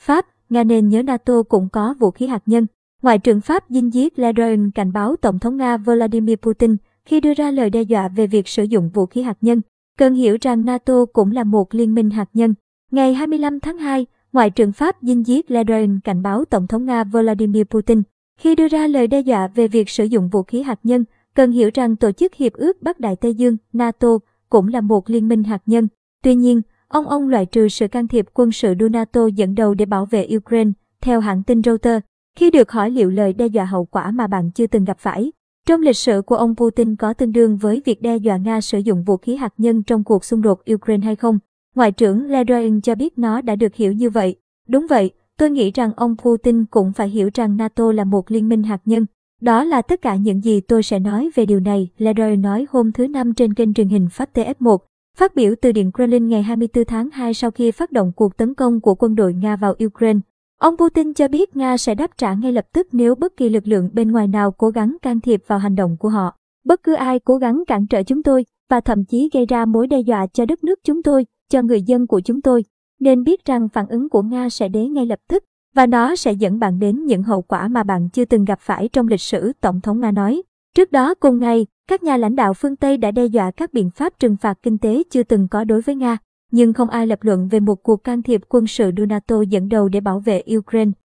Pháp, Nga nên nhớ NATO cũng có vũ khí hạt nhân. Ngoại trưởng Pháp Jean-Yves Le Drian cảnh báo Tổng thống Nga Vladimir Putin khi đưa ra lời đe dọa về việc sử dụng vũ khí hạt nhân. Cần hiểu rằng NATO cũng là một liên minh hạt nhân. Ngày 25 tháng 2, Ngoại trưởng Pháp Jean-Yves Le Drian cảnh báo Tổng thống Nga Vladimir Putin khi đưa ra lời đe dọa về việc sử dụng vũ khí hạt nhân, cần hiểu rằng Tổ chức Hiệp ước Bắc Đại Tây Dương, NATO, cũng là một liên minh hạt nhân. Tuy nhiên, ông ông loại trừ sự can thiệp quân sự do NATO dẫn đầu để bảo vệ Ukraine, theo hãng tin Reuters, khi được hỏi liệu lời đe dọa hậu quả mà bạn chưa từng gặp phải. Trong lịch sử của ông Putin có tương đương với việc đe dọa Nga sử dụng vũ khí hạt nhân trong cuộc xung đột Ukraine hay không? Ngoại trưởng Le Drian cho biết nó đã được hiểu như vậy. Đúng vậy, tôi nghĩ rằng ông Putin cũng phải hiểu rằng NATO là một liên minh hạt nhân. Đó là tất cả những gì tôi sẽ nói về điều này, Le Drian nói hôm thứ Năm trên kênh truyền hình Pháp TF1. Phát biểu từ Điện Kremlin ngày 24 tháng 2 sau khi phát động cuộc tấn công của quân đội Nga vào Ukraine, ông Putin cho biết Nga sẽ đáp trả ngay lập tức nếu bất kỳ lực lượng bên ngoài nào cố gắng can thiệp vào hành động của họ. Bất cứ ai cố gắng cản trở chúng tôi và thậm chí gây ra mối đe dọa cho đất nước chúng tôi, cho người dân của chúng tôi, nên biết rằng phản ứng của Nga sẽ đến ngay lập tức và nó sẽ dẫn bạn đến những hậu quả mà bạn chưa từng gặp phải trong lịch sử, Tổng thống Nga nói. Trước đó cùng ngày, các nhà lãnh đạo phương Tây đã đe dọa các biện pháp trừng phạt kinh tế chưa từng có đối với Nga, nhưng không ai lập luận về một cuộc can thiệp quân sự do NATO dẫn đầu để bảo vệ Ukraine.